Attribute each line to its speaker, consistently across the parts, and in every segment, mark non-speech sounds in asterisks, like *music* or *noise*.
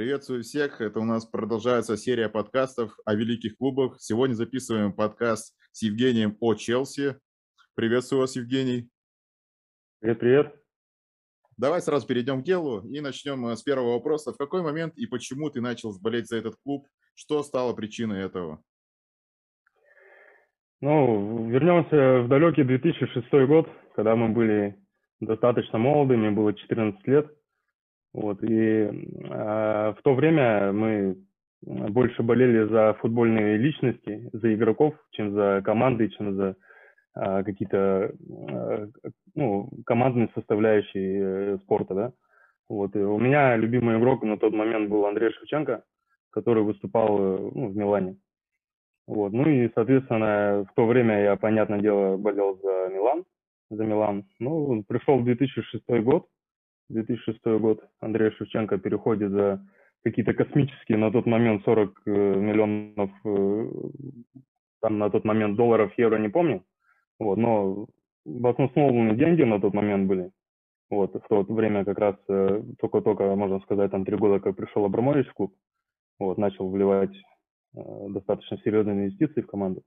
Speaker 1: Приветствую всех. Это у нас продолжается серия подкастов о великих клубах. Сегодня записываем подкаст с Евгением о Челси. Приветствую вас, Евгений.
Speaker 2: Привет, привет.
Speaker 1: Давай сразу перейдем к делу и начнем э, с первого вопроса. В какой момент и почему ты начал болеть за этот клуб? Что стало причиной этого?
Speaker 2: Ну, вернемся в далекий 2006 год, когда мы были достаточно молоды, мне было 14 лет. Вот, и э, в то время мы больше болели за футбольные личности, за игроков, чем за команды, чем за э, какие-то э, ну, командные составляющие э, спорта, да. Вот, и у меня любимый игрок на тот момент был Андрей Шевченко, который выступал э, ну, в Милане. Вот, ну и, соответственно, в то время я, понятное дело, болел за Милан, за Милан. Ну, пришел 2006 год, 2006 год Андрей Шевченко переходит за какие-то космические на тот момент 40 э, миллионов, э, там на тот момент долларов, евро, не помню. Вот, но баснословные деньги на тот момент были. Вот, в то время как раз э, только-только, можно сказать, там три года, как пришел Абрамович в клуб, вот, начал вливать достаточно серьезные инвестиции в команду.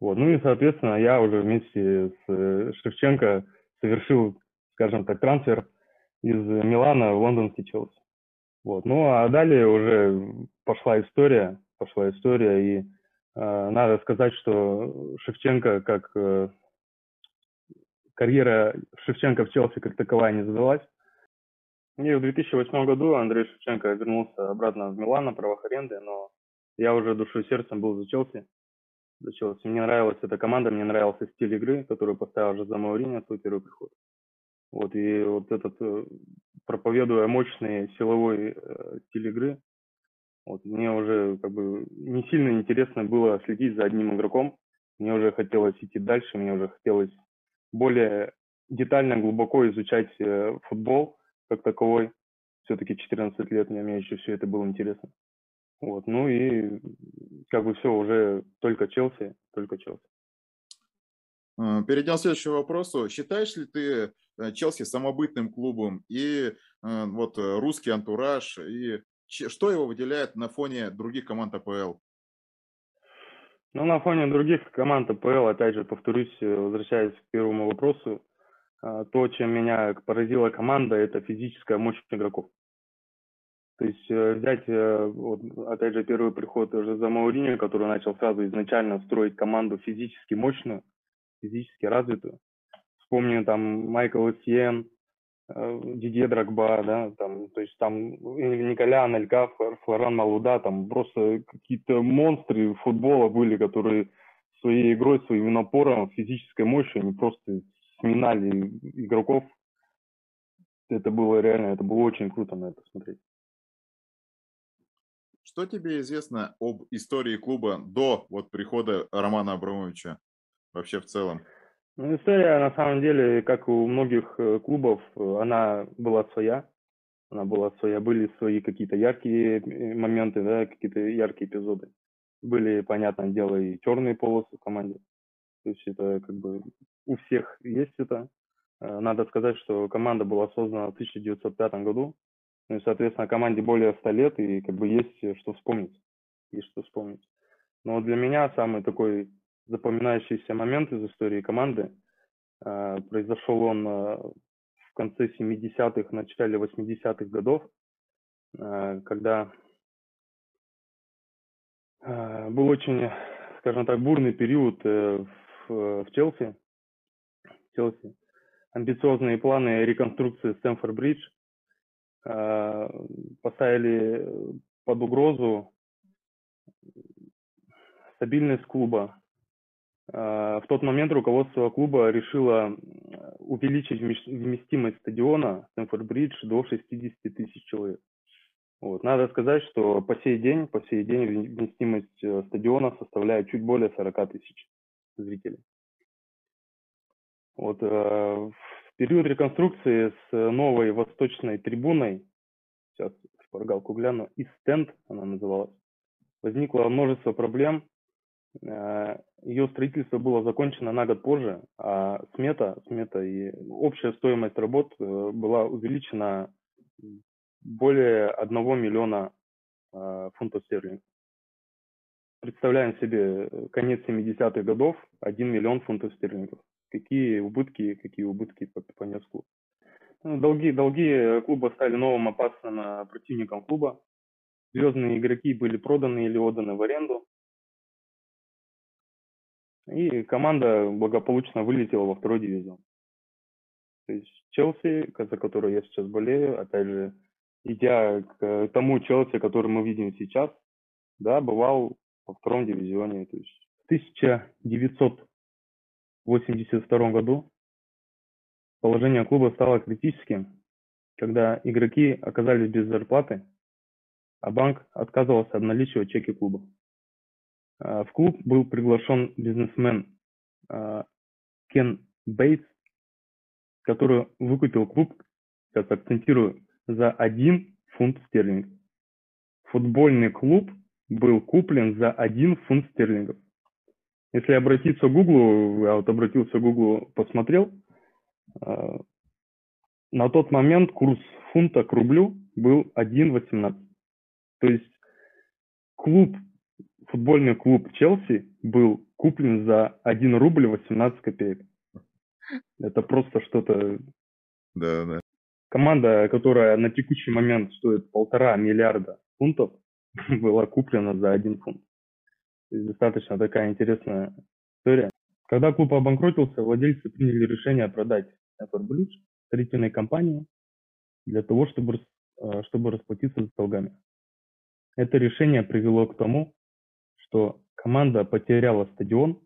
Speaker 2: Вот, ну и, соответственно, я уже вместе с Шевченко совершил, скажем так, трансфер – из Милана в лондонский Челси. Вот. Ну а далее уже пошла история, пошла история, и э, надо сказать, что Шевченко как э, карьера Шевченко в Челси как таковая не задалась. И в 2008 году Андрей Шевченко вернулся обратно в Милан на правах аренды, но я уже душой и сердцем был за Челси. За Челси. Мне нравилась эта команда, мне нравился стиль игры, который поставил за Мауриньо свой первый приход. Вот, и вот этот, э, проповедуя мощный силовой э, стиль игры, вот, мне уже как бы не сильно интересно было следить за одним игроком. Мне уже хотелось идти дальше, мне уже хотелось более детально, глубоко изучать э, футбол как таковой. Все-таки 14 лет мне, мне еще все это было интересно. Вот, ну и как бы все, уже только Челси, только Челси.
Speaker 1: Перейдем к следующему вопросу. Считаешь ли ты Э, Челси самобытным клубом, и э, вот э, русский антураж, и что его выделяет на фоне других команд АПЛ?
Speaker 2: Ну, на фоне других команд АПЛ, опять же, повторюсь, возвращаясь к первому вопросу, то, чем меня поразила команда, это физическая мощь игроков. То есть взять, вот, опять же, первый приход уже за Мауриньо, который начал сразу изначально строить команду физически мощную, физически развитую вспомню там Майкл Сиен, э, Дидье Драгба, да, там, то есть там Николя Анелька, Флоран Малуда, там просто какие-то монстры футбола были, которые своей игрой, своим напором, физической мощью, они просто сминали игроков. Это было реально, это было очень круто на это смотреть.
Speaker 1: Что тебе известно об истории клуба до вот прихода Романа Абрамовича вообще в целом?
Speaker 2: Ну, история, на самом деле, как у многих э, клубов, э, она была своя. Она была своя. Были свои какие-то яркие э, моменты, да, какие-то яркие эпизоды. Были, понятное дело, и черные полосы в команде. То есть это как бы у всех есть это. Надо сказать, что команда была создана в 1905 году. Ну и, соответственно, команде более 100 лет, и как бы есть что вспомнить. Есть что вспомнить. Но для меня самый такой запоминающийся момент из истории команды. А, произошел он а, в конце 70-х, начале 80-х годов, а, когда был очень, скажем так, бурный период э, в, Челси. Челси. Амбициозные планы реконструкции Стэнфорд-Бридж поставили под угрозу стабильность клуба, в тот момент руководство клуба решило увеличить вместимость стадиона Стэнфорд-Бридж до 60 тысяч человек. Вот. Надо сказать, что по сей день, по сей день вместимость э, стадиона составляет чуть более 40 тысяч зрителей. Вот, э, в период реконструкции с новой восточной трибуной, сейчас шпаргалку гляну, и стенд она называлась, возникло множество проблем, Э, Ее строительство было закончено на год позже, а смета, смета и общая стоимость работ э, была увеличена более 1 миллиона э, фунтов стерлингов. Представляем себе э, конец 70-х годов, 1 миллион фунтов стерлингов. Какие убытки, какие убытки понес клуб. Ну, долги, долги клуба стали новым опасным противником клуба. Звездные игроки были проданы или отданы в аренду. И команда благополучно вылетела во второй дивизион. То есть Челси, за который я сейчас болею, опять же, идя к тому Челси, который мы видим сейчас, да, бывал во втором дивизионе. То есть в 1982 году положение клуба стало критическим, когда игроки оказались без зарплаты, а банк отказывался обналичивать чеки клуба. А, в клуб был приглашен бизнесмен а, Кен Бейтс, который выкупил клуб, сейчас акцентирую, за один фунт стерлингов. Футбольный клуб был куплен за один фунт стерлингов. Если обратиться к Гуглу, я вот обратился к Гуглу, посмотрел, а, на тот момент курс фунта к рублю был 1,18. То есть клуб футбольный клуб Челси был куплен за 1 рубль 18 копеек. Это просто что-то...
Speaker 1: Да, да.
Speaker 2: Команда, которая на текущий момент стоит полтора миллиарда фунтов, *laughs* была куплена за один фунт. Достаточно такая интересная история. Когда клуб обанкротился, владельцы приняли решение продать Эфор Блич строительной компании для того, чтобы, э, чтобы расплатиться с долгами. Это решение привело к тому, что команда потеряла стадион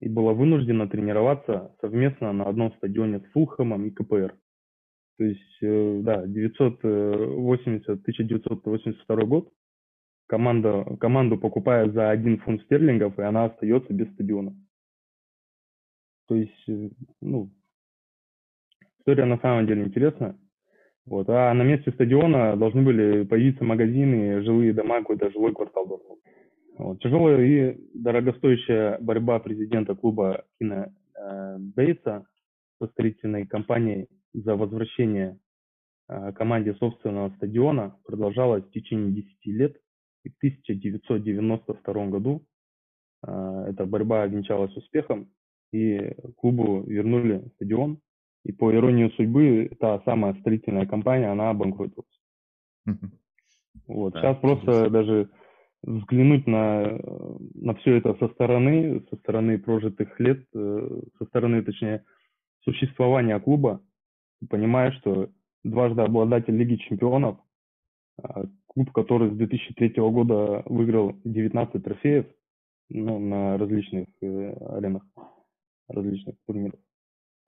Speaker 2: и была вынуждена тренироваться совместно на одном стадионе с Фулхэмом и КПР. То есть, э, да, 980-1982 год команда, команду покупают за один фунт стерлингов, и она остается без стадиона. То есть, э, ну, история на самом деле интересная. Вот. А на месте стадиона должны были появиться магазины, жилые дома, какой-то жилой квартал должен быть. Вот. Тяжелая и дорогостоящая борьба президента клуба Кина э, Бейтса со строительной компанией за возвращение э, команде собственного стадиона продолжалась в течение 10 лет. И в 1992 году э, эта борьба обвенчалась успехом, и клубу вернули стадион. И по иронии судьбы, та самая строительная компания, она обанкротилась. Вот. Сейчас просто даже взглянуть на, на все это со стороны, со стороны прожитых лет, э, со стороны, точнее, существования клуба, понимаешь, что дважды обладатель Лиги Чемпионов, а, клуб, который с 2003 года выиграл 19 трофеев ну, на различных э, аренах, различных турниров.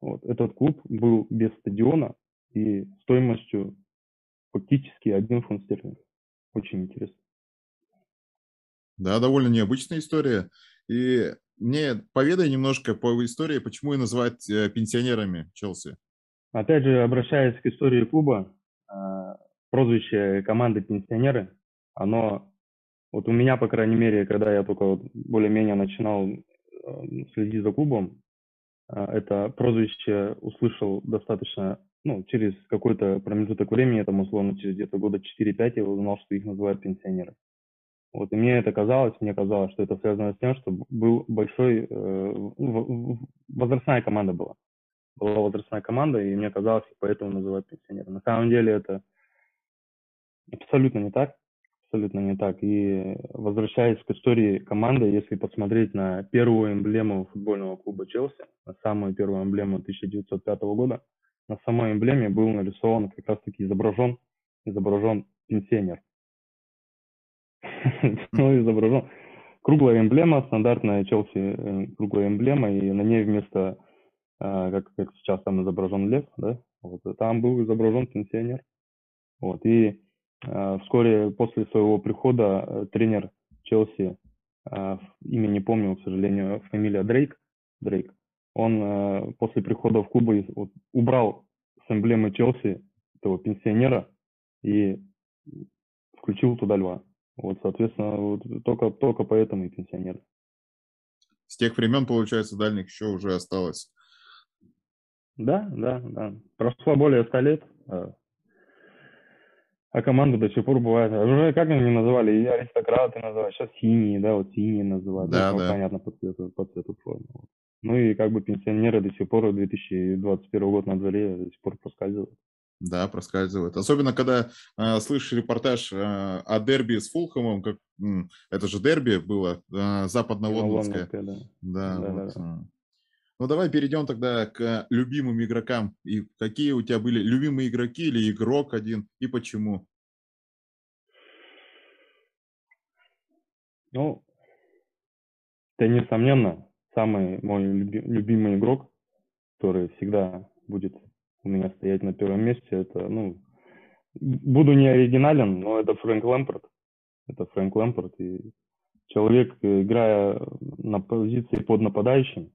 Speaker 2: Вот. Этот клуб был без стадиона и стоимостью фактически один фунт стерлингов. Очень интересно.
Speaker 1: Да, довольно необычная история. И мне поведай немножко по истории, почему и называют э, пенсионерами Челси.
Speaker 2: Опять же, обращаясь к истории клуба, а, прозвище команды «Пенсионеры», оно, вот у меня, по крайней мере, когда я только более-менее начинал э, следить за клубом, а, это прозвище услышал достаточно, ну, через какой-то промежуток времени, там, условно, через где-то года 4-5 я узнал, что их называют пенсионеры. Вот, и мне это казалось, мне казалось, что это связано с тем, что был большой, э, возрастная команда была. Была возрастная команда, и мне казалось, поэтому называют пенсионеры. На самом деле это абсолютно не так. Абсолютно не так. И возвращаясь к истории команды, если посмотреть на первую эмблему футбольного клуба Челси, на самую первую эмблему 1905 года, на самой эмблеме был нарисован как раз-таки изображен, изображен пенсионер *laughs* ну, изображен. Круглая эмблема, стандартная Челси э, круглая эмблема, и на ней вместо, э, как, как сейчас там изображен лев, да, вот, там был изображен пенсионер. Вот, и э, вскоре после своего прихода тренер Челси, имя не помню, к сожалению, фамилия Дрейк, Дрейк, он после прихода в клуб убрал с эмблемы Челси этого пенсионера и включил туда льва. Вот, соответственно, вот только, только поэтому и пенсионер.
Speaker 1: С тех времен, получается, дальних еще уже осталось.
Speaker 2: Да, да, да. Прошло более ста лет. А А команды до сих пор бывают. А уже как они называли? И аристократы называют, сейчас синие, да, вот синие называют.
Speaker 1: Да,
Speaker 2: ну,
Speaker 1: да.
Speaker 2: понятно, по цвету, по цвету формы. Вот. Ну и как бы пенсионеры до сих пор, 2021 год на дворе, до сих пор проскальзывают.
Speaker 1: Да, проскальзывает. Особенно, когда э, слышишь репортаж э, о дерби с Фулхэмом, как м, это же дерби было, э, западно-лондонское.
Speaker 2: Да.
Speaker 1: Да,
Speaker 2: Да,
Speaker 1: вот.
Speaker 2: да,
Speaker 1: э. Ну, давай перейдем тогда к любимым игрокам. И какие у тебя были любимые игроки или игрок один, и почему?
Speaker 2: Ну, это несомненно самый мой люби- любимый игрок, который всегда будет у меня стоять на первом месте. Это, ну, буду не оригинален, но это Фрэнк Лэмпорт. Это Фрэнк Лэмпорт. И человек, играя на позиции под нападающим,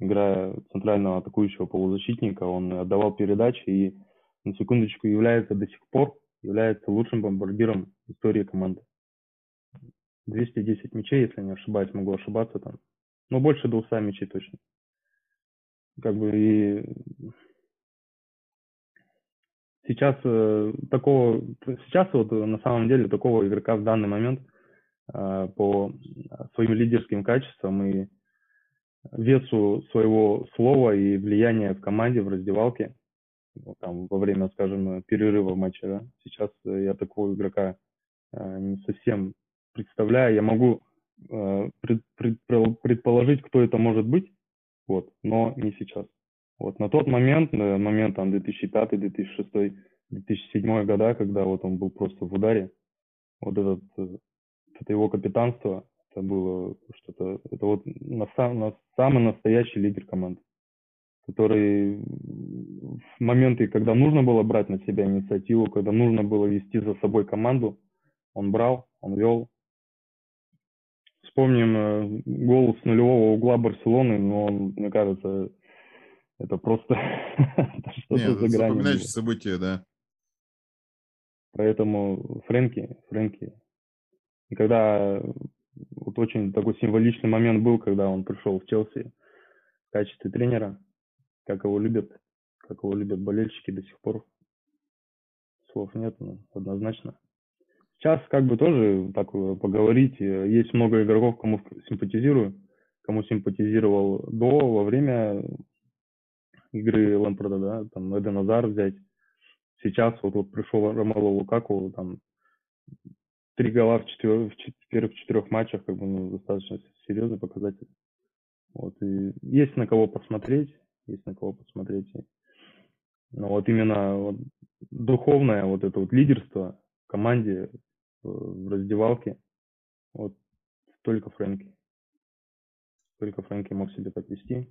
Speaker 2: играя центрального атакующего полузащитника, он отдавал передачи и на секундочку является до сих пор является лучшим бомбардиром истории команды. 210 мячей, если не ошибаюсь, могу ошибаться там. Но больше 200 мячей точно. Как бы и сейчас э, такого, сейчас вот э, на самом деле такого игрока в данный момент э, по своим лидерским качествам и весу своего слова и влияния в команде, в раздевалке, ну, там, во время, скажем, перерыва матча, да, сейчас э, я такого игрока э, не совсем представляю. Я могу э, пред, пред, предположить, кто это может быть, вот, но не сейчас. Вот на тот момент, на момент там 2005, 2006, 2007 года, когда вот он был просто в ударе, вот этот, э, это его капитанство, это было что-то, это вот на сам, на самый настоящий лидер команды, который в моменты, когда нужно было брать на себя инициативу, когда нужно было вести за собой команду, он брал, он вел. Вспомним э, гол с нулевого угла Барселоны, но он, мне кажется, это просто *laughs*
Speaker 1: что-то за гранью. событие, да.
Speaker 2: Поэтому Фрэнки, Фрэнки. И когда вот очень такой символичный момент был, когда он пришел в Челси в качестве тренера, как его любят, как его любят болельщики до сих пор. Слов нет, но однозначно. Сейчас как бы тоже так поговорить. Есть много игроков, кому симпатизирую, кому симпатизировал до, во время игры Лэмпорда, да, там Эден Азар взять. Сейчас вот, вот пришел Ромело Лукаку, там три гола в, четвер... в первых четырех матчах, как бы, ну, достаточно серьезный показатель. Вот, и есть на кого посмотреть, есть на кого посмотреть. Но вот именно вот, духовное вот это вот лидерство в команде, в раздевалке, вот только Фрэнки. Только Фрэнки мог себе так вести.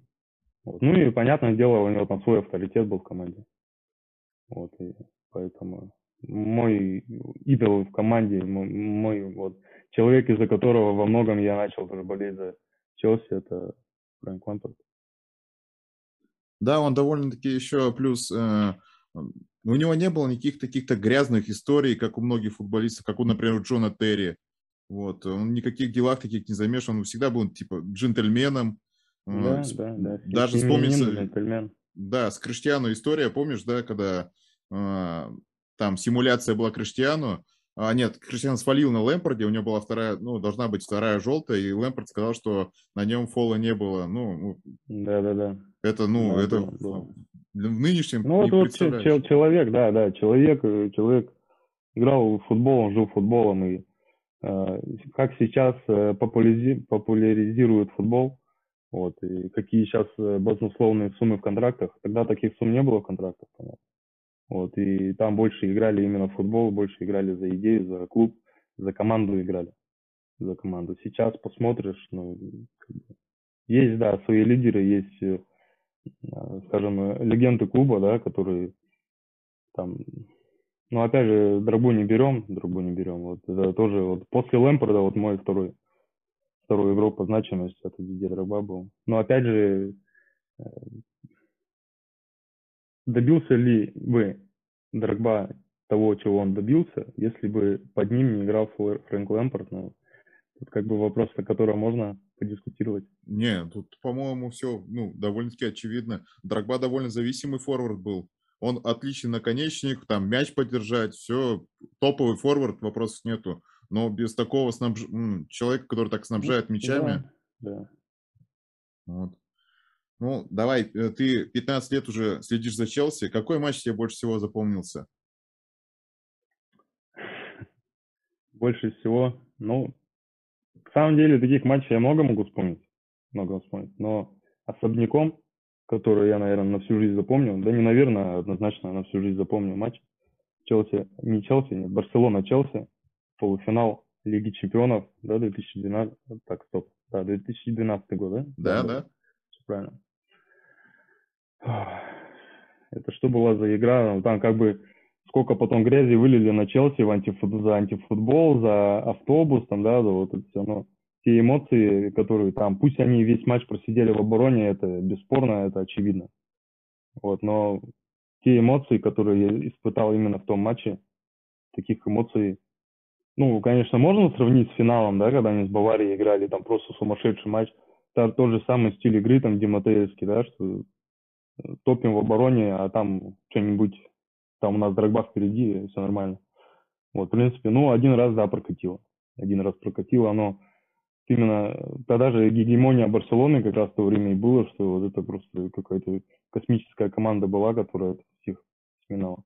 Speaker 2: Вот. Ну и, понятное дело, у него там свой авторитет был в команде. Вот, и поэтому мой идол в команде, мой, мой вот человек, из-за которого во многом я начал тоже болеть за Челси, это Фрэнк Лампорт.
Speaker 1: Да, он довольно-таки еще плюс э, у него не было никаких таких-то грязных историй, как у многих футболистов, как у, например, Джона Терри. Вот, он никаких делах таких не замешан, он всегда был типа джентльменом.
Speaker 2: Да, э, да, да.
Speaker 1: Даже вспомнится... Да, с Криштиану история, помнишь, да, когда э, там симуляция была Криштиану, а, нет, Криштиан свалил на Лэмпорде, у него была вторая, ну, должна быть вторая желтая, и Лэмпорд сказал, что на нем фола не было. Ну,
Speaker 2: да-да-да.
Speaker 1: Это, ну, да, это да, да. в нынешнем
Speaker 2: Ну, вот, вот человек, да, да, человек, э, человек играл в футбол, он жил футболом, и э, как сейчас э, популяризи, популяризируют футбол, вот, и какие сейчас э, баснословные суммы в контрактах, тогда таких сумм не было в контрактах, понятно. Вот, и там больше играли именно в футбол, больше играли за идею, за клуб, за команду играли. За команду. Сейчас посмотришь, ну, есть, да, свои лидеры, есть, э, скажем, легенды клуба, да, которые там, ну, опять же, дробу не берем, дробу не берем. Вот это тоже вот после Лэмпорда вот мой второй, второй игрок по значимости, это Дидье Дроба был. Но опять же, э, добился ли бы Дрогба того, чего он добился, если бы под ним не играл Фрэнк Лэмпорт? Ну, тут как бы вопрос, о котором можно подискутировать.
Speaker 1: Не, тут, по-моему, все ну, довольно-таки очевидно. Дрогба довольно зависимый форвард был. он отличный наконечник, там мяч поддержать, все, топовый форвард, вопросов нету. Но без такого снабж... человека, который так снабжает мячами... Да, да. Вот. Ну, давай, э, ты 15 лет уже следишь за Челси. Какой матч тебе больше всего запомнился?
Speaker 2: Больше всего, ну, на самом деле таких матчей я много могу вспомнить, много вспомнить, но особняком, который я, наверное, на всю жизнь запомнил, да не, наверное, а однозначно на всю жизнь запомнил матч Челси, не Челси, нет, Барселона-Челси, полуфинал Лиги Чемпионов, да, 2012, так, стоп, да, 2012 год, да?
Speaker 1: Да, да.
Speaker 2: Все правильно. Это что была за игра? Ну, там как бы сколько потом грязи вылили на Челси в антифут, за антифутбол, за автобус, там, да, за вот это все. Но те эмоции, которые там, пусть они весь матч просидели в обороне, это бесспорно, это очевидно. Вот, но те эмоции, которые я испытал именно в том матче, таких эмоций, ну, конечно, можно сравнить с финалом, да, когда они с Баварией играли, там просто сумасшедший матч. Это тот же самый стиль игры, там, Диматеевский, да, что топим в обороне, а там что-нибудь, там у нас Дрогба впереди, все нормально. Вот, в принципе, ну, один раз, да, прокатило. Один раз прокатило, оно именно тогда же гегемония Барселоны как раз в то время и было, что вот это просто какая-то космическая команда была, которая всех сминала.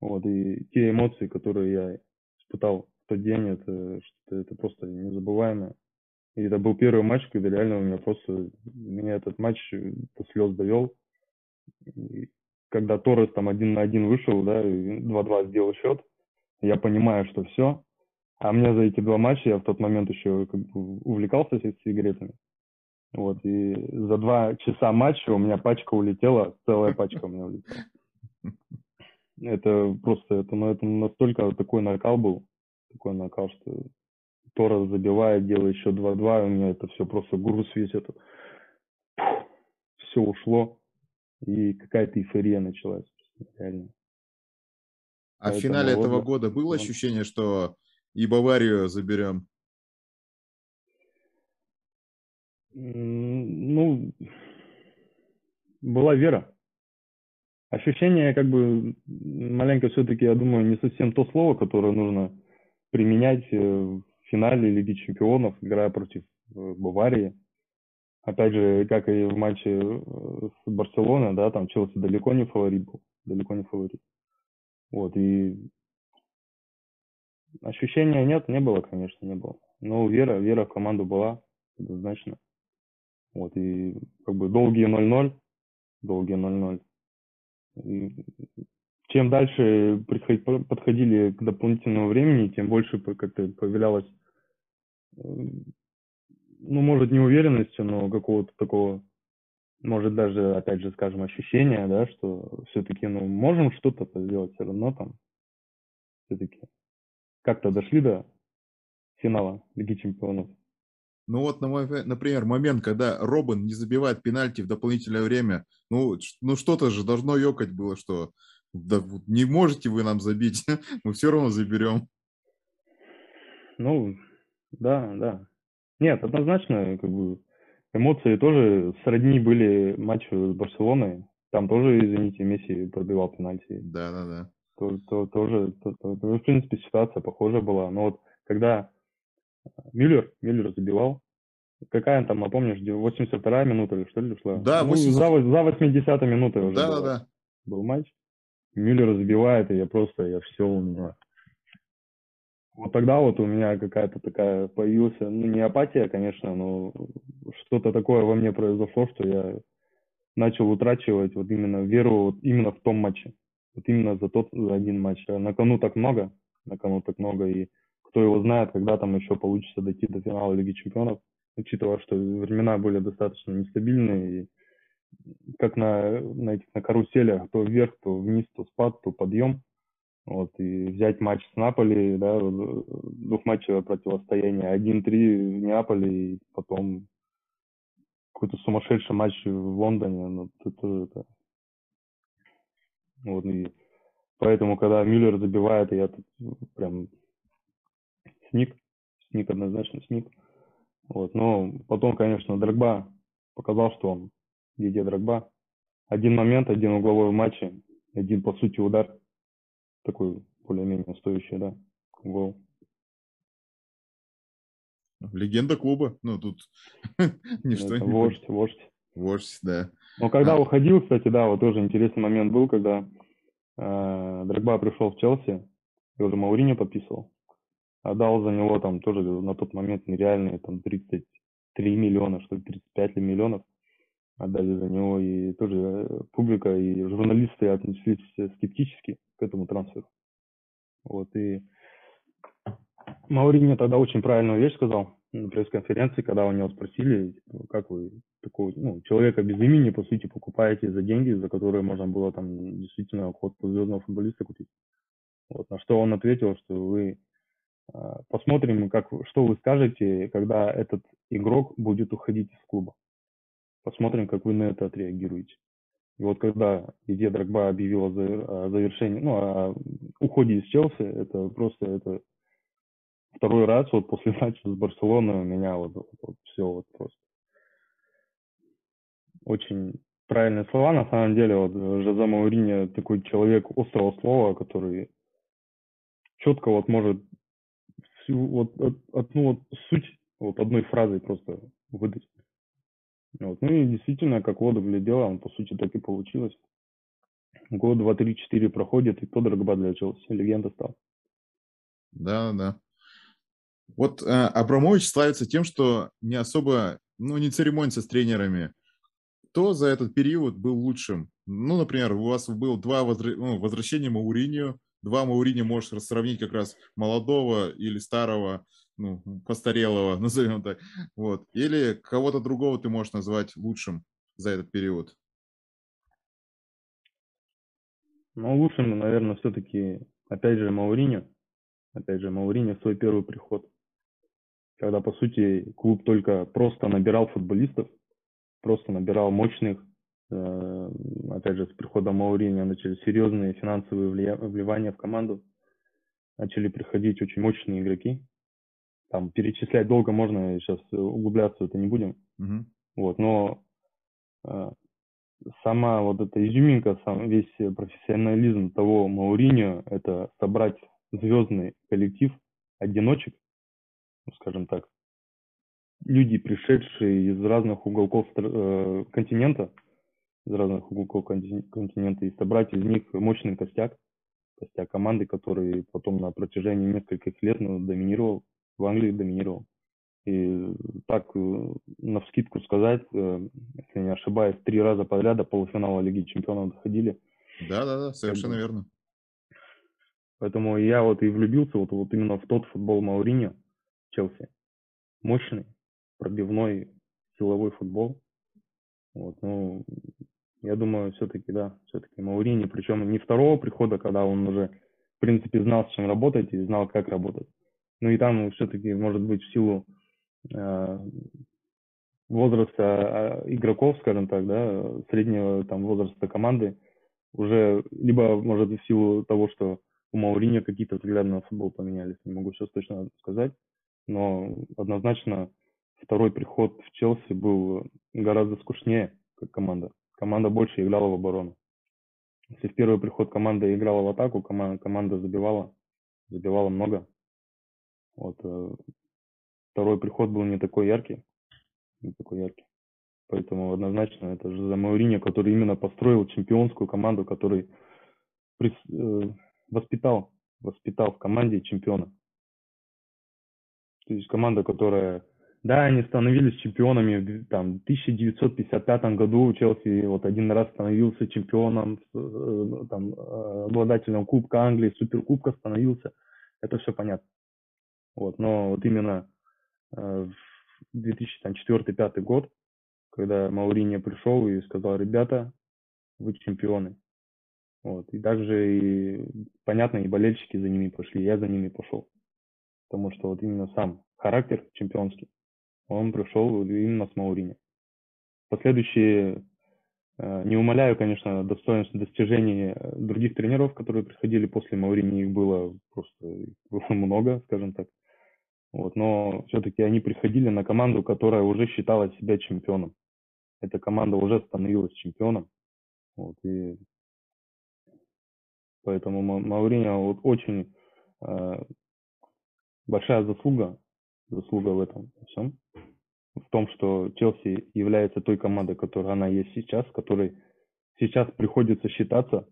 Speaker 2: Вот, и те эмоции, которые я испытал тот день, это, что это просто незабываемо. И это был первый матч, когда реально у меня просто, меня этот матч до слез довел когда Торрес там один на один вышел, да, и 2-2 сделал счет, я понимаю, что все. А мне за эти два матча я в тот момент еще как бы увлекался с сигаретами. Вот, и за два часа матча у меня пачка улетела, целая пачка у меня улетела. *laughs* Это просто, это, ну, это настолько такой накал был, такой накал, что Торрес забивает, делает еще 2-2, у меня это все просто груз весь этот. Все ушло и какая-то эйфория началась. Реально.
Speaker 1: А Поэтому в финале этого года было ощущение, что и Баварию заберем?
Speaker 2: Ну, была вера. Ощущение, как бы, маленько все-таки, я думаю, не совсем то слово, которое нужно применять э, в финале Лиги Чемпионов, играя против э, Баварии опять же, как и в матче э, с Барселоной, да, там Челси далеко не фаворит был, далеко не фаворит. Вот, и ощущения нет, не было, конечно, не было. Но вера, вера в команду была, однозначно. Вот, и как бы долгие 0-0, долгие 0-0. И чем дальше подходили к дополнительному времени, тем больше как-то появлялось э, ну, может, не уверенности, но какого-то такого, может, даже, опять же, скажем, ощущения, да, что все-таки, ну, можем что-то сделать все равно там, все-таки как-то дошли до финала Лиги Чемпионов.
Speaker 1: Ну вот, например, момент, когда Робин не забивает пенальти в дополнительное время, ну, ну что-то же должно ёкать было, что да, не можете вы нам забить, *laughs* мы все равно заберем.
Speaker 2: Ну, да, да. Нет, однозначно, как бы, эмоции тоже сродни были матчу с Барселоной. Там тоже, извините, Месси пробивал пенальти.
Speaker 1: Да, да, да.
Speaker 2: То, то, тоже, то, то, в принципе, ситуация похожая была. Но вот когда Мюллер, Мюллер забивал, какая там, а помнишь, 82-я минута или что ли шла?
Speaker 1: Да,
Speaker 2: ну, 80... за, за 80 минутой уже
Speaker 1: да, был, да, да.
Speaker 2: был матч. Мюллер забивает, и я просто, я все у меня вот тогда вот у меня какая-то такая появилась, ну не апатия, конечно, но что-то такое во мне произошло, что я начал утрачивать вот именно веру вот именно в том матче. Вот именно за тот за один матч. А на кону так много, на кону так много, и кто его знает, когда там еще получится дойти до финала Лиги Чемпионов, учитывая, что времена были достаточно нестабильные, и как на, на этих на каруселях, то вверх, то вниз, то спад, то подъем. Вот, и взять матч с Наполи, да, двухматчевое противостояние, 1-3 в Неаполе, и потом какой-то сумасшедший матч в Лондоне, ну, это, это... Вот, и поэтому, когда Мюллер забивает, я тут прям сник, сник однозначно сник. Вот, но потом, конечно, Драгба показал, что он где Драгба. Один момент, один угловой в матче, один, по сути, удар. Такой более-менее стоящий, да, гол.
Speaker 1: Легенда клуба. Ну, тут *laughs*
Speaker 2: ничто Это не... Вождь, вождь.
Speaker 1: Вождь, да.
Speaker 2: Но когда а. уходил, кстати, да, вот тоже интересный момент был, когда э, Драгба пришел в Челси, и уже Мауриньо подписывал. Отдал за него там тоже на тот момент нереальные там 33 миллиона, что ли, 35 миллионов отдали за него. И тоже э, публика и журналисты отнеслись скептически к этому трансферу. Вот, и Мауриньо тогда очень правильную вещь сказал на пресс-конференции, когда у него спросили, типа, как вы такого ну, человека без имени, по сути, покупаете за деньги, за которые можно было там действительно ход звездного футболиста купить. Вот, на что он ответил, что вы а, посмотрим, как, что вы скажете, когда этот игрок будет уходить из клуба. Посмотрим, как вы на это отреагируете. И вот когда Дидье Драгба объявил о завершении, ну, о уходе из Челси, это просто это второй раз вот после *laughs* матча с Барселоной у меня вот, вот, вот все вот просто очень правильные слова. На самом деле, вот Жозе Мауриньо такой человек острого слова, который четко вот может всю вот одну вот суть вот одной фразой просто выдать. Вот. Ну и действительно, как воду глядела, он по сути так и получилось. Год, два, три, четыре проходит, и кто Дрогба для Челси, легенда стал.
Speaker 1: Да, да. Вот э, Абрамович славится тем, что не особо, ну, не церемонится с тренерами. Кто за этот период был лучшим? Ну, например, у вас было два возра... ну, возвращения Мауриньо, два Мауриньо можешь сравнить как раз молодого или старого, ну, постарелого, *laughs* назовем так. Вот. Или кого-то другого ты можешь назвать лучшим за этот период?
Speaker 2: Ну, лучшим, наверное, все-таки, опять же, Мауриньо. Опять же, Мауриньо свой первый приход когда, по сути, клуб только просто набирал футболистов, просто набирал мощных. Э, опять же, с приходом Мауриньо начали серьезные финансовые вливания в команду. Начали приходить очень мощные игроки. Там перечислять долго можно, сейчас углубляться это не будем. Uh-huh. Вот, но э, сама вот эта изюминка, сам весь профессионализм того Мауриньо, это собрать звездный коллектив одиночек, скажем так, люди, пришедшие из разных уголков э, континента, из разных уголков континента, и собрать из них мощный костяк, костяк команды, который потом на протяжении нескольких лет ну, доминировал, в Англии доминировал. И так, э, на вскидку сказать, э, если не ошибаюсь, три раза подряд до полуфинала Лиги Чемпионов доходили.
Speaker 1: Да, да, да, совершенно верно.
Speaker 2: Поэтому я вот и влюбился вот, вот именно в тот футбол Мауриньо, Челси. Мощный, пробивной, силовой футбол. Вот, ну, я думаю, все-таки, да, все-таки Маурини, причем не второго прихода, когда он уже, в принципе, знал, с чем работать и знал, как работать. Ну и там все-таки, может быть, в силу э, возраста а, игроков, скажем так, да, среднего там возраста команды, уже либо, может, в силу того, что у Маурини какие-то взгляды на футбол поменялись, не могу сейчас точно сказать, но однозначно второй приход в Челси был гораздо скучнее, как команда. Команда больше играла в оборону. Если в первый приход команда играла в атаку, команда, команда забивала, забивала много. Вот, э, второй приход был не такой яркий, не такой яркий. Поэтому однозначно это же за Мауриньо, который именно построил чемпионскую команду, который прис, э, воспитал, воспитал в команде чемпиона. То есть команда, которая, да, они становились чемпионами там, в 1955 году. Челси вот один раз становился чемпионом, э, там, э, обладателем Кубка Англии, Суперкубка становился. Это все понятно. Вот, но вот именно э, в 2004-2005 год, когда Мауриньо пришел и сказал, ребята, вы чемпионы. Вот. И также, и, понятно, и болельщики за ними пошли, я за ними пошел потому что вот именно сам характер чемпионский, он пришел именно с Маурини. Последующие, э, не умоляю, конечно, достоинств достижений других тренеров, которые приходили после Маурини, их было просто было много, скажем так. Вот, но все-таки они приходили на команду, которая уже считала себя чемпионом. Эта команда уже становилась чемпионом. Вот, и Поэтому Мауриньо вот очень э, большая заслуга, заслуга в этом всем, в том, что Челси является той командой, которая она есть сейчас, которой сейчас приходится считаться,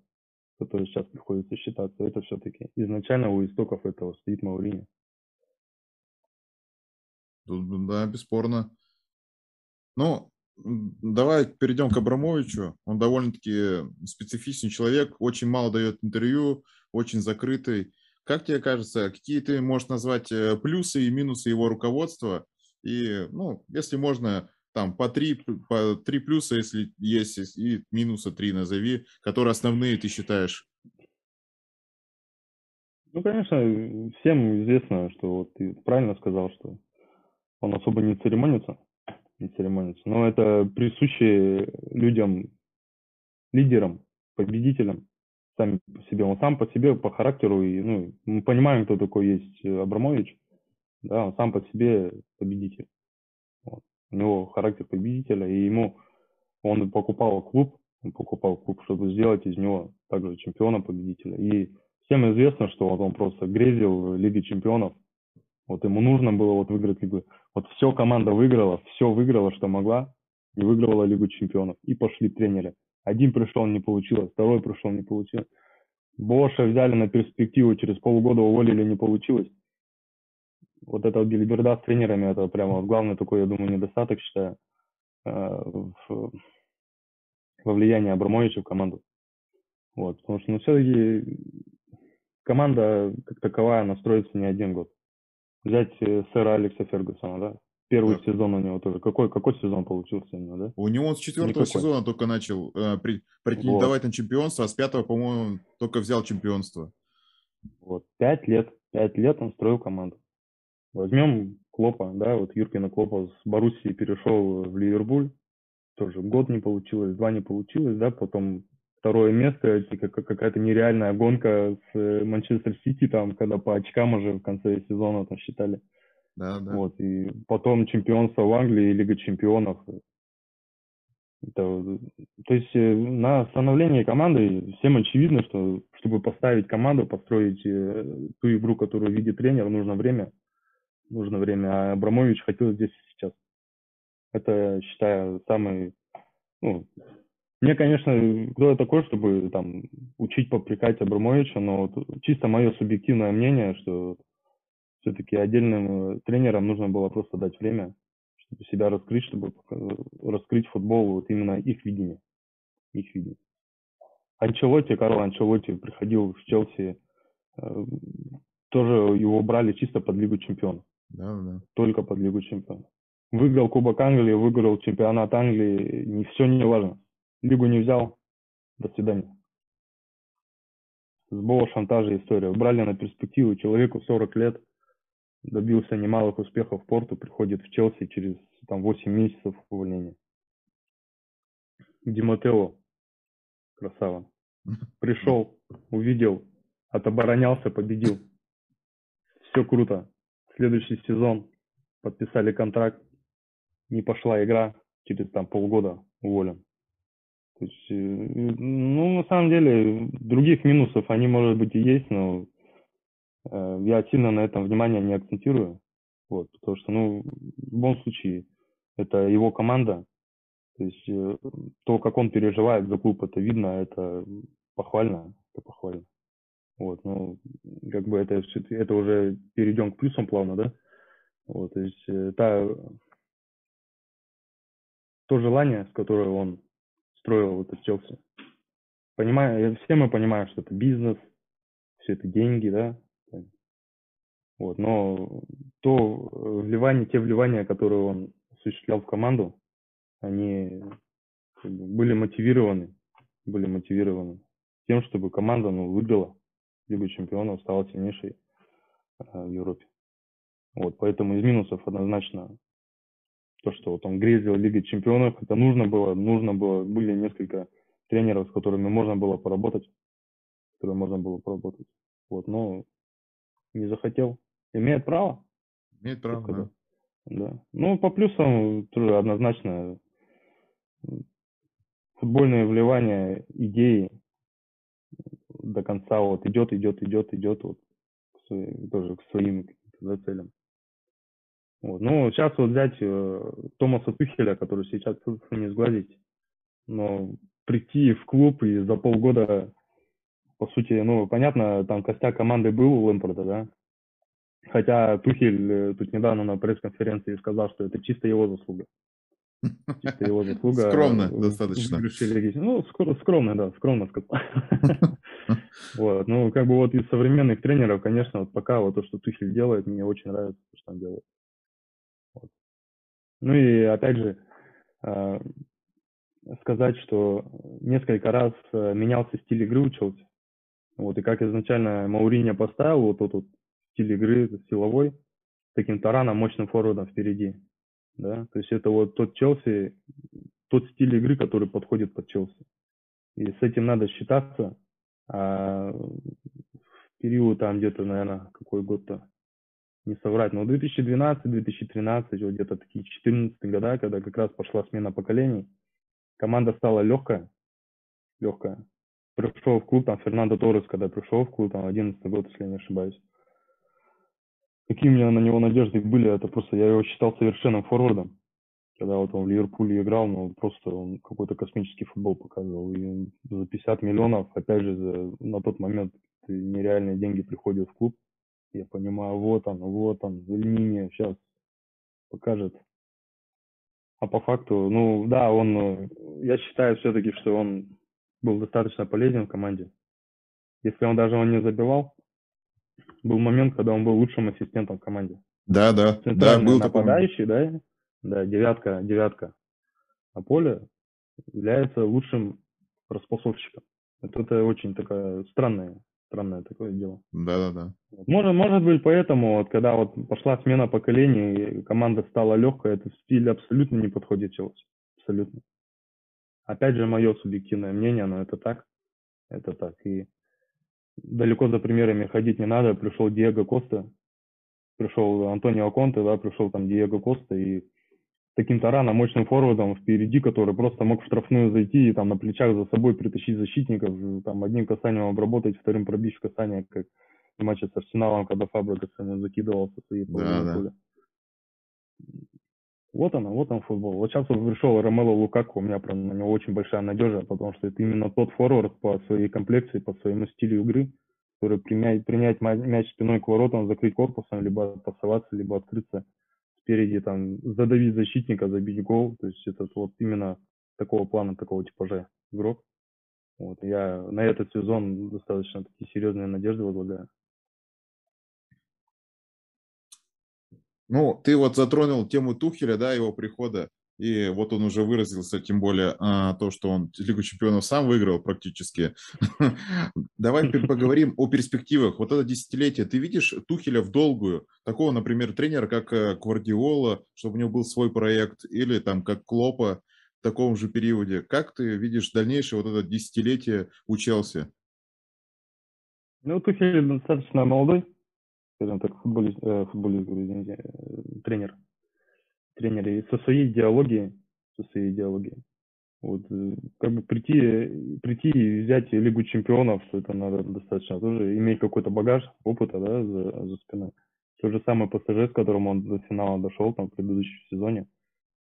Speaker 2: которой сейчас приходится считаться, это все-таки изначально у истоков этого стоит Мауриньо.
Speaker 1: Да, бесспорно. Ну, давай перейдем к Абрамовичу. Он довольно-таки специфичный человек, очень мало дает интервью, очень закрытый. Как тебе кажется, какие ты можешь назвать э, плюсы и минусы его руководства? И, ну, если можно, там по три, по три плюса, если есть, и минуса три назови, которые основные ты считаешь.
Speaker 2: Ну, конечно, всем известно, что вот ты правильно сказал, что он особо не церемонится, не церемонится. Но это присуще людям, лидерам, победителям, сами по себе. Он сам по себе, по характеру, и, ну, мы понимаем, кто такой есть Абрамович, да, он сам по себе победитель. Вот. У него характер победителя, и ему, он покупал клуб, он покупал клуб, чтобы сделать из него также чемпиона-победителя. И всем известно, что вот он просто грезил в Лиге чемпионов, вот ему нужно было вот выиграть лигу. Вот все команда выиграла, все выиграла, что могла, и выигрывала Лигу чемпионов. И пошли тренеры. Один пришел, не получилось, второй пришел, не получилось. Боша взяли на перспективу, через полгода уволили, не получилось. Вот это билиберда с тренерами, это прямо главный такой, я думаю, недостаток, считаю, э, в, во влиянии Абрамовича в команду. Вот, потому что, ну, все-таки команда как таковая, настроится не один год взять э, сэра Алекса Фергюсона, да? Первый да. сезон у него тоже. Какой, какой сезон получился него, да?
Speaker 1: У него он с четвертого Никакой. сезона только начал э, при, претендовать вот. на чемпионство, а с пятого, по-моему, только взял чемпионство.
Speaker 2: Вот, пять лет. Пять лет он строил команду. Возьмем Клопа, да, вот Юркина Клопа с Боруссии перешел в Ливерпуль. Тоже год не получилось, два не получилось, да, потом второе место, какая-то нереальная гонка с э, Манчестер Сити, там, когда по очкам уже в конце сезона там считали. Да, да. Вот, и потом чемпионство в Англии, Лига чемпионов. Это, то есть э, на становление команды всем очевидно, что чтобы поставить команду, построить э, ту игру, которую видит тренер, нужно время. Нужно время. А Абрамович хотел здесь и сейчас. Это, считаю, самый ну, мне, конечно, кто я такой, чтобы там учить попрекать Абрамовича, но вот чисто мое субъективное мнение, что все-таки отдельным э, тренерам нужно было просто дать время, чтобы себя раскрыть, чтобы раскрыть футбол, вот именно их видение. Их видение. Анчелотти, Карл Анчелотти приходил в Челси, э, тоже его брали чисто под Лигу чемпионов. Да, да. Только под Лигу чемпионов. Выиграл Кубок Англии, выиграл чемпионат Англии, не все не важно. Лигу не взял. До свидания. Сбола шантажа история. Брали на перспективу. Человеку 40 лет. Добился немалых успехов в порту. Приходит в Челси через там, 8 месяцев увольнения. Диматео. Красава. Пришел, увидел, отоборонялся, победил. Все круто. Следующий сезон подписали контракт. Не пошла игра. Через там полгода уволен. То есть, э, ну, на самом деле, других минусов они, может быть, и есть, но э, я сильно на этом внимание не акцентирую. Вот, потому что, ну, в любом случае, это его команда. То есть, э, то, как он переживает за клуб, это видно, это похвально, это похвально. Вот, ну, как бы это, это уже перейдем к плюсам плавно, да? Вот, то есть, э, та, то желание, с которым он строил это Челси. Понимаю, все мы понимаем, что это бизнес, все это деньги, да. Вот, но то вливание, те вливания, которые он осуществлял в команду, они были мотивированы, были мотивированы тем, чтобы команда ну, выиграла Лигу чемпионов, стала сильнейшей э, в Европе. Вот, поэтому из минусов однозначно то, что вот он грезил Лиги Чемпионов, это нужно было, нужно было, были несколько тренеров, с которыми можно было поработать, с которыми можно было поработать. Вот, но не захотел. Имеет право.
Speaker 1: Имеет право, да.
Speaker 2: Да. Ну, по плюсам тоже однозначно футбольное вливание идеи, до конца вот идет, идет, идет, идет вот к своим, тоже к своим да, целям. Вот. Ну, сейчас вот взять э, Томаса Тухеля, который сейчас не сгладить, но прийти в клуб и за полгода, по сути, ну, понятно, там костяк команды был у Лэмпорда, да, хотя Тухель э, тут недавно на пресс-конференции сказал, что это чисто его заслуга.
Speaker 1: Чисто его заслуга. Скромно достаточно.
Speaker 2: Ну, скромно, да, скромно сказал. *laughs* Вот, ну, как бы вот из современных тренеров, конечно, вот пока вот то, что Тухель делает, мне очень нравится, что он делает. Ну и опять же, э, сказать, что несколько раз э, менялся стиль игры у Челси. Вот, и как изначально Мауриньо поставил вот тот вот стиль игры силовой, таким тараном, мощным форвардом впереди да, то есть это вот тот Челси, тот стиль игры, который подходит под Челси. И с этим надо считаться. А в период там где-то, наверное, какой год-то, не соврать, но 2012-2013, вот где-то такие 14 года, когда как раз пошла смена поколений, команда стала легкая, легкая. Пришел в клуб, там Фернандо Торрес, когда пришел в клуб, там 11 год, если я не ошибаюсь какие у меня на него надежды были, это просто я его считал совершенным форвардом. Когда вот он в Ливерпуле играл, ну, просто он какой-то космический футбол показывал. И за 50 миллионов, опять же, за, на тот момент нереальные деньги приходят в клуб. Я понимаю, вот он, вот он, Зельнини сейчас покажет. А по факту, ну, да, он, я считаю все-таки, что он был достаточно полезен в команде. Если он даже он не забивал, был момент, когда он был лучшим ассистентом в команде.
Speaker 1: Да, да, да,
Speaker 2: был нападающий, да, да, девятка, девятка на поле является лучшим распасовщиком. Это, это очень такая странная, странное такое дело.
Speaker 1: Да, да, да.
Speaker 2: Может, может быть, поэтому, вот, когда вот пошла смена поколений, и команда стала легкой, этот стиль абсолютно не подходит Челси. Абсолютно. Опять же, мое субъективное мнение, но это так. Это так. И далеко за примерами ходить не надо. Пришел Диего Коста, пришел Антонио Конте, да, пришел там Диего Коста и таким тараном, мощным форвардом впереди, который просто мог в штрафную зайти и там на плечах за собой притащить защитников, там одним касанием обработать, вторым пробить в касание, как в матче с Арсеналом, когда Фабрика закидывал со своей
Speaker 1: да, да.
Speaker 2: Вот она, вот он футбол. Вот сейчас вот пришел Ромело Лукаку, у меня прям на него очень большая надежда, потому что это именно тот форвард по своей комплекции, по своему стилю игры, который принять, принять мяч спиной к воротам, закрыть корпусом, либо пасоваться, либо открыться спереди, там, задавить защитника, забить гол. То есть это вот именно такого плана, такого типажа игрок. Вот. Я на этот сезон достаточно такие серьезные надежды возлагаю.
Speaker 1: Ну, ты вот затронул тему Тухеля, да, его прихода, и вот он уже выразился, тем более а, то, что он Лигу чемпионов сам выиграл практически. *laughs* Давай поговорим о перспективах. Вот это десятилетие, ты видишь Тухеля в долгую, такого, например, тренера, как э, Гвардиола, чтобы у него был свой проект, или там как Клопа в таком же периоде. Как ты видишь дальнейшее вот это десятилетие у Челси?
Speaker 2: Ну, Тухель достаточно молодой, скажем так, футболист, э, футболист извините, э, тренер. Тренер и со своей идеологией, со своей идеологией. Вот, э, как бы прийти, прийти и взять Лигу чемпионов, что это надо достаточно тоже иметь какой-то багаж опыта, да, за, за спиной. То же самое ПСЖ, с которым он до финала дошел там в предыдущем сезоне.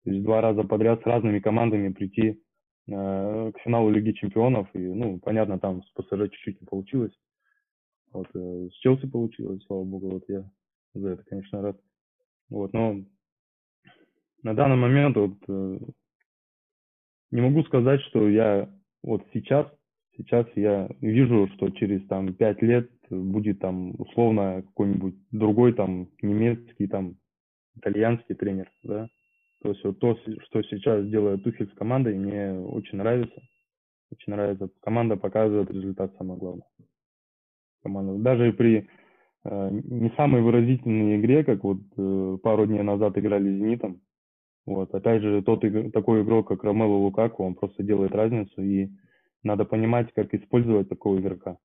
Speaker 2: То есть два раза подряд с разными командами прийти э, к финалу Лиги чемпионов. И, ну, понятно, там с ПСЖ чуть-чуть не получилось. Вот, э, с Челси получилось, слава богу, вот я за это, конечно, рад. Вот, но на данный момент вот э, не могу сказать, что я вот сейчас, сейчас я вижу, что через там пять лет будет там условно какой-нибудь другой там немецкий там итальянский тренер, да. То есть вот то, что сейчас делает Тухель с командой, мне очень нравится. Очень нравится. Команда показывает результат, самое главное команда. Даже при э, не самой выразительной игре, как вот э, пару дней назад играли с «Зенитом», вот, опять же, тот такой игрок, как Ромело Лукаку, он просто делает разницу, и надо понимать, как использовать такого игрока,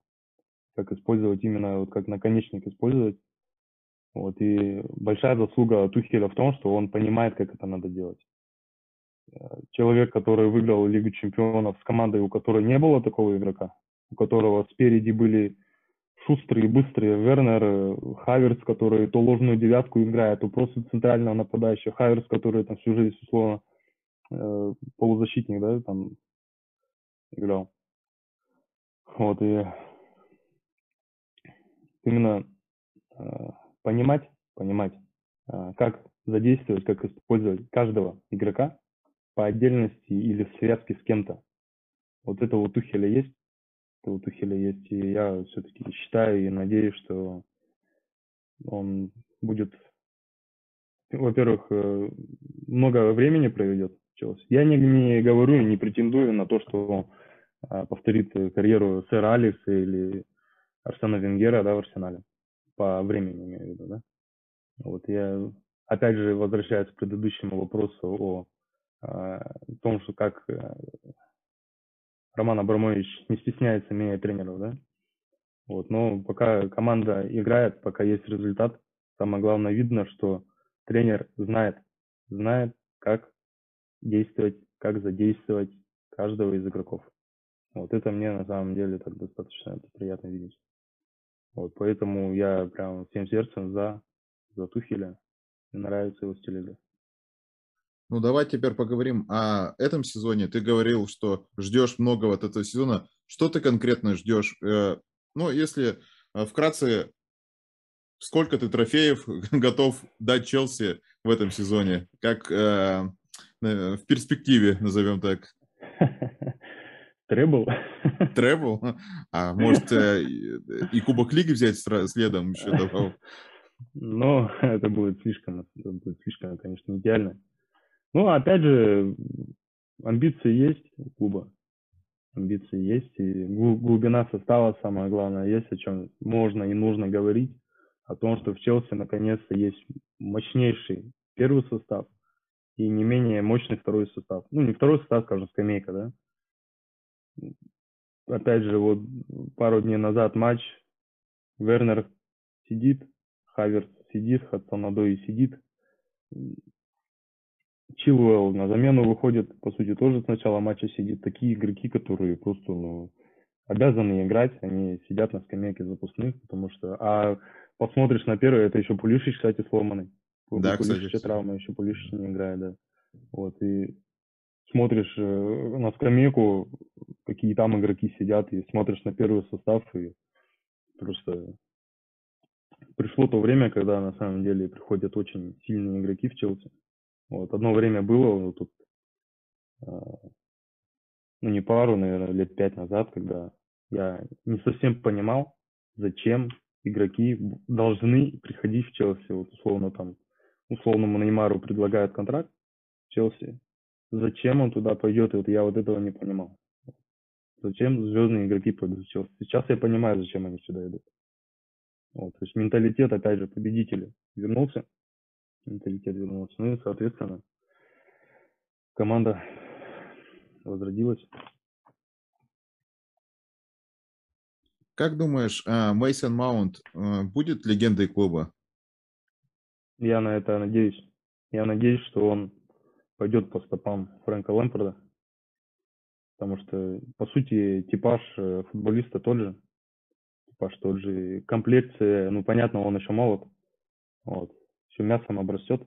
Speaker 2: как использовать именно, вот как наконечник использовать. Вот, и большая заслуга Тухеля в том, что он понимает, как это надо делать. Э, человек, который выиграл Лигу чемпионов с командой, у которой не было такого игрока, у которого спереди были шустрые, быстрые Вернер, э, Хаверс, который то ложную девятку играет, то просто центрального нападающего, Хаверс, который там всю жизнь, условно, э, полузащитник, да, там играл. Вот, и именно э, понимать, понимать, э, как задействовать, как использовать каждого игрока по отдельности или в связке с кем-то. Вот это у Тухеля есть, это у Тухеля есть, и я все-таки считаю и надеюсь, что он будет, во-первых, э, много времени проведет в Челси. Я не, не говорю, не претендую на то, что он а, повторит карьеру сэра Алекса или Арсена Венгера, да, в Арсенале. По времени, имею в виду, да. Вот я, опять же, возвращаюсь к предыдущему вопросу о, о том, что как э, Роман Абрамович не стесняется менять тренеров, да. Вот, но пока команда играет, пока есть результат, самое главное видно, что тренер знает, знает, как действовать, как задействовать каждого из игроков. Вот это мне на самом деле так достаточно приятно видеть. Вот поэтому я прям всем сердцем за, за Тухеля. Мне нравится его стиль игры.
Speaker 1: Ну, давай теперь поговорим о этом сезоне. Ты говорил, что ждешь много от этого сезона. Что ты конкретно ждешь? Э, ну, если э, вкратце, сколько ты трофеев *laughs* готов дать Челси в этом сезоне? Как э, в перспективе, назовем так? *laughs*
Speaker 2: Требл.
Speaker 1: Требл? *laughs* А может и Кубок Лиги взять следом еще добавил?
Speaker 2: Ну, это будет слишком, это будет слишком, конечно, идеально. Ну, опять же, амбиции есть у клуба. Амбиции есть, и глубина состава, самое главное, есть, о чем можно и нужно говорить. О том, что в Челси наконец-то есть мощнейший первый состав и не менее мощный второй состав. Ну, не второй состав, скажем, скамейка, да. Опять же, вот пару дней назад матч, Вернер сидит, Хаверс сидит, Хадсонадой сидит. Чилуэлл на замену выходит, по сути, тоже с начала матча сидит. Такие игроки, которые просто ну, обязаны играть, они сидят на скамейке запускных, потому что... А посмотришь на первый, это еще Пулишич, кстати, сломанный.
Speaker 1: Да, Пулишич
Speaker 2: кстати. травма, еще Пулишич не играет, да. Вот, и смотришь э, на скамейку, какие там игроки сидят, и смотришь на первый состав, и просто пришло то время, когда на самом деле приходят очень сильные игроки в Челси. Вот, одно время было, вот тут, э, ну не пару, наверное, лет пять назад, когда я не совсем понимал, зачем игроки должны приходить в Челси. Вот условно там, условному Неймару предлагают контракт в Челси. Зачем он туда пойдет? И вот я вот этого не понимал. Зачем звездные игроки пойдут в Челси? Сейчас я понимаю, зачем они сюда идут. Вот, то есть менталитет, опять же, победителя вернулся менталитет вернулся. Ну и, соответственно, команда возродилась.
Speaker 1: Как думаешь, а, Мейсон Маунт а, будет легендой клуба?
Speaker 2: Я на это надеюсь. Я надеюсь, что он пойдет по стопам Фрэнка Лэмпорда. Потому что, по сути, типаж э, футболиста тот же. Типаж тот же. Комплекция, ну, понятно, он еще молод. Вот все мясом обрастет,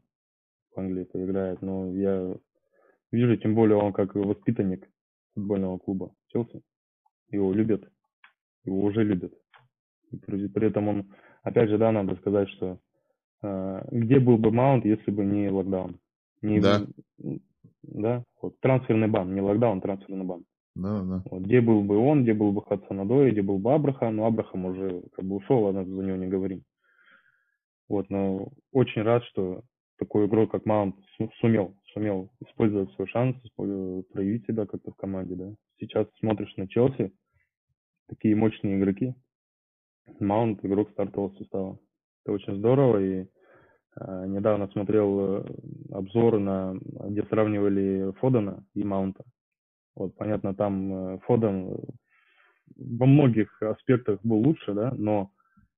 Speaker 2: в Англии поиграет, но я вижу, тем более он как воспитанник футбольного клуба Челси, его любят, его уже любят. И при, при этом он, опять же, да, надо сказать, что э, где был бы Маунт, если бы не локдаун? Не,
Speaker 1: да.
Speaker 2: Да, вот трансферный бан, не локдаун, трансферный бан.
Speaker 1: Да, да.
Speaker 2: Вот, где был бы он, где был бы Хадсонадой, где был бы Абрахам, но Абрахам уже как бы ушел, ладно, за него не говорим. Вот, но очень рад, что такой игрок, как Маунт, сумел, сумел использовать свой шанс, проявить себя как-то в команде, да. Сейчас смотришь на Челси, такие мощные игроки. Маунт игрок стартового состава. Это очень здорово, и э, недавно смотрел э, обзор, на, где сравнивали Фодена и Маунта. Вот, понятно, там э, Фоден во многих аспектах был лучше, да, но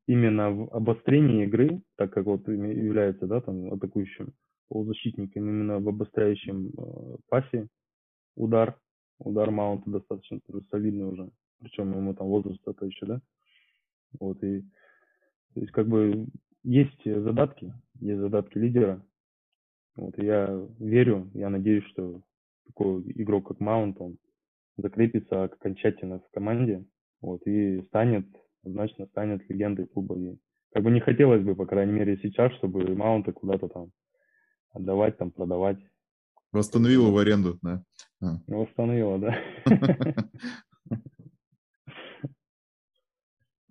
Speaker 2: именно в обострении игры, так как вот является, да, там, атакующим полузащитником, именно в обостряющем э, пасе удар, удар маунта достаточно солидный уже. причем ему там возраст это еще, да, вот, и, то есть, как бы, есть задатки, есть задатки лидера, вот, я верю, я надеюсь, что такой игрок, как Маунт, он закрепится окончательно в команде, вот, и станет, однозначно станет легендой клуба. И как бы не хотелось бы, по крайней мере, сейчас, чтобы Маунта куда-то там отдавать, там, продавать.
Speaker 1: Восстановила в аренду, да?
Speaker 2: А. Восстановила, да. *laughs*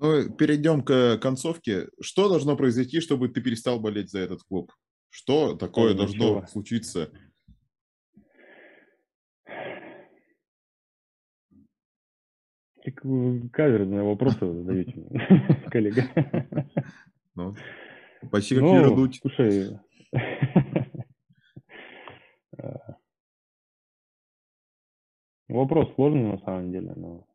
Speaker 1: Ну, перейдем к концовке. Что должно произойти, чтобы ты перестал болеть за этот клуб? Что такое Ой, должно ничего. случиться?
Speaker 2: Каверные вопросы задаете *laughs* коллега.
Speaker 1: Ну, как ну, Юра
Speaker 2: Слушай, вопрос сложный на самом деле, но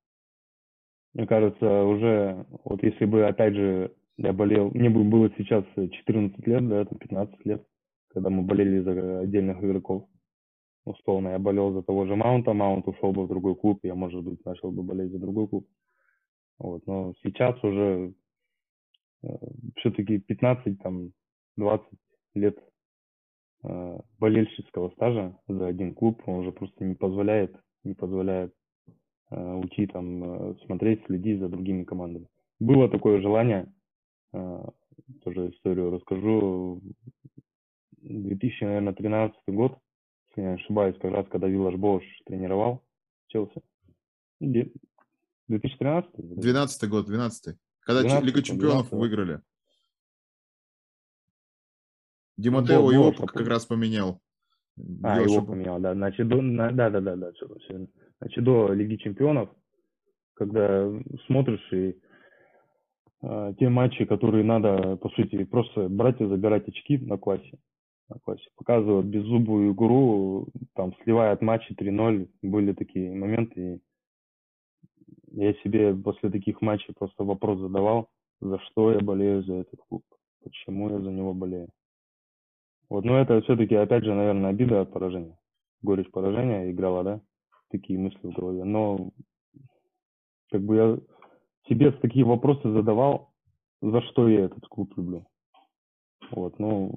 Speaker 2: мне кажется, уже, вот если бы, опять же, я болел, мне бы было сейчас 14 лет, да, там 15 лет, когда мы болели за отдельных игроков. Условно, я болел за того же Маунта, Маунт ушел бы в другой клуб, я, может быть, начал бы болеть за другой клуб. Вот, но сейчас уже э, все-таки 15, там, 20 лет э, болельщицкого стажа за один клуб, он уже просто не позволяет, не позволяет э, уйти там, э, смотреть, следить за другими командами. Было такое желание, э, тоже историю расскажу, 2013 год, если я не ошибаюсь, как раз когда Виллаж Бош тренировал Челси. 2013?
Speaker 1: 12 год, 12 Когда 12 Лига Чемпионов 12 выиграли. Димотео ну, его как раз поменял.
Speaker 2: А, его чтобы... поменял, да. Значит, до, да, да, да, да, Значит, до Лиги Чемпионов, когда смотришь и э, те матчи, которые надо, по сути, просто брать и забирать очки на классе, классе. Показывают беззубую игру, там, сливают матчи 3-0. Были такие моменты. И я себе после таких матчей просто вопрос задавал, за что я болею за этот клуб, почему я за него болею. Вот, но это все-таки, опять же, наверное, обида от поражения. Горечь поражения играла, да, такие мысли в голове. Но как бы я себе такие вопросы задавал, за что я этот клуб люблю. Вот, ну,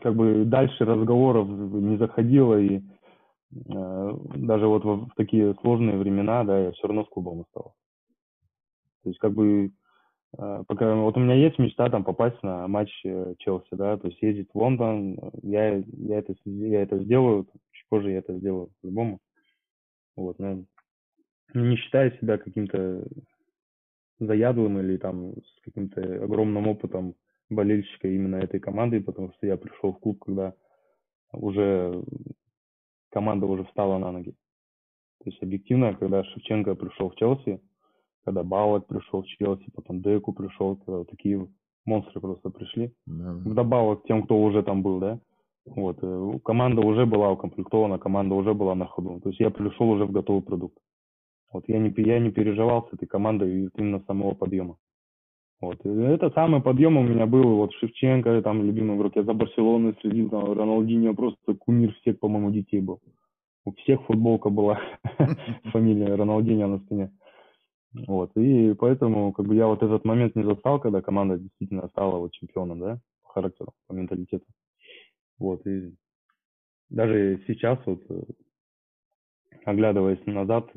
Speaker 2: как бы дальше разговоров не заходило, и э, даже вот в, в такие сложные времена, да, я все равно с клубом оставался. То есть, как бы, э, пока, вот у меня есть мечта там попасть на матч э, Челси, да, то есть ездить в Лондон, я, я, это, я это сделаю, чуть позже я это сделаю по-любому. Вот, но не считаю себя каким-то заядлым или там с каким-то огромным опытом болельщика именно этой команды, потому что я пришел в клуб, когда уже команда уже встала на ноги. То есть объективно, когда Шевченко пришел в Челси, когда Балок пришел в Челси, потом Деку пришел, когда вот такие монстры просто пришли. Да. Вдобавок к тем, кто уже там был, да, вот, э, команда уже была укомплектована, команда уже была на ходу. То есть я пришел уже в готовый продукт. Вот я не, я не переживал с этой командой именно самого подъема. Вот. И это самый подъем у меня был, вот Шевченко, там, любимый игрок, я за Барселону следил, там, Роналдинho просто кумир всех, по-моему, детей был. У всех футболка была, *laughs* фамилия Роналдинho на спине. Вот, и поэтому, как бы, я вот этот момент не застал, когда команда действительно стала вот чемпионом, да, по характеру, по менталитету. Вот, и даже сейчас вот, э, оглядываясь назад,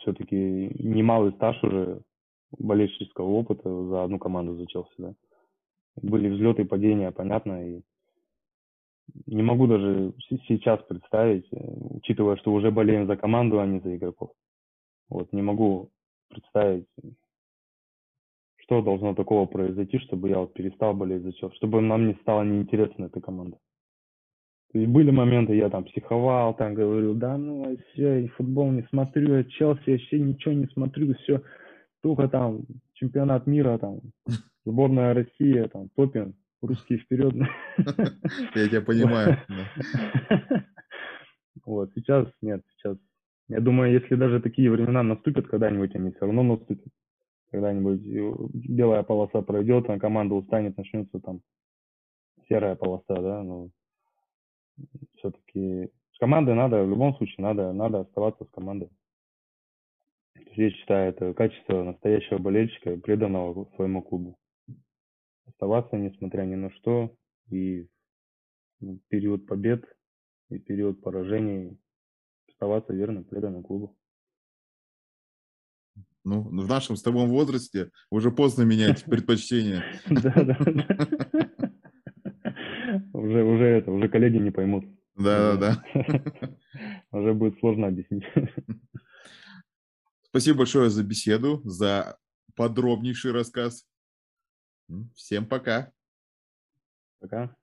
Speaker 2: все-таки немалый стаж уже болельщического опыта за одну команду за Челси, да. Были взлеты и падения, понятно, и не могу даже сейчас представить, э, учитывая, что уже болеем за команду, а не за игроков. Вот, не могу представить, что должно такого произойти, чтобы я вот перестал болеть за Челси, чтобы нам не стало неинтересна эта команда. Есть были моменты, я там психовал, там говорил, да ну все, футбол не смотрю, Челси вообще ничего не смотрю, все, только там чемпионат мира, там, *laughs* сборная России, там, топим, русские вперед. *laughs*
Speaker 1: Я тебя понимаю. *laughs*
Speaker 2: Вот, сейчас нет, сейчас. Я думаю, если даже такие времена наступят когда-нибудь, они все равно наступят. Когда-нибудь белая полоса пройдет, а команда устанет, начнется там серая полоса, да, но все-таки с командой надо, в любом случае, надо, надо оставаться с командой. Я считаю, это качество настоящего болельщика, преданного своему клубу. Оставаться, несмотря ни на что, и в период побед, и период поражений, оставаться верным, преданным клубу.
Speaker 1: Ну, в нашем с тобой возрасте уже поздно менять *laughs* предпочтения. Да, да.
Speaker 2: Уже, уже это, уже коллеги не поймут.
Speaker 1: Да, да, да.
Speaker 2: Уже будет сложно объяснить.
Speaker 1: Спасибо большое за беседу, за подробнейший рассказ. Всем пока.
Speaker 2: Пока.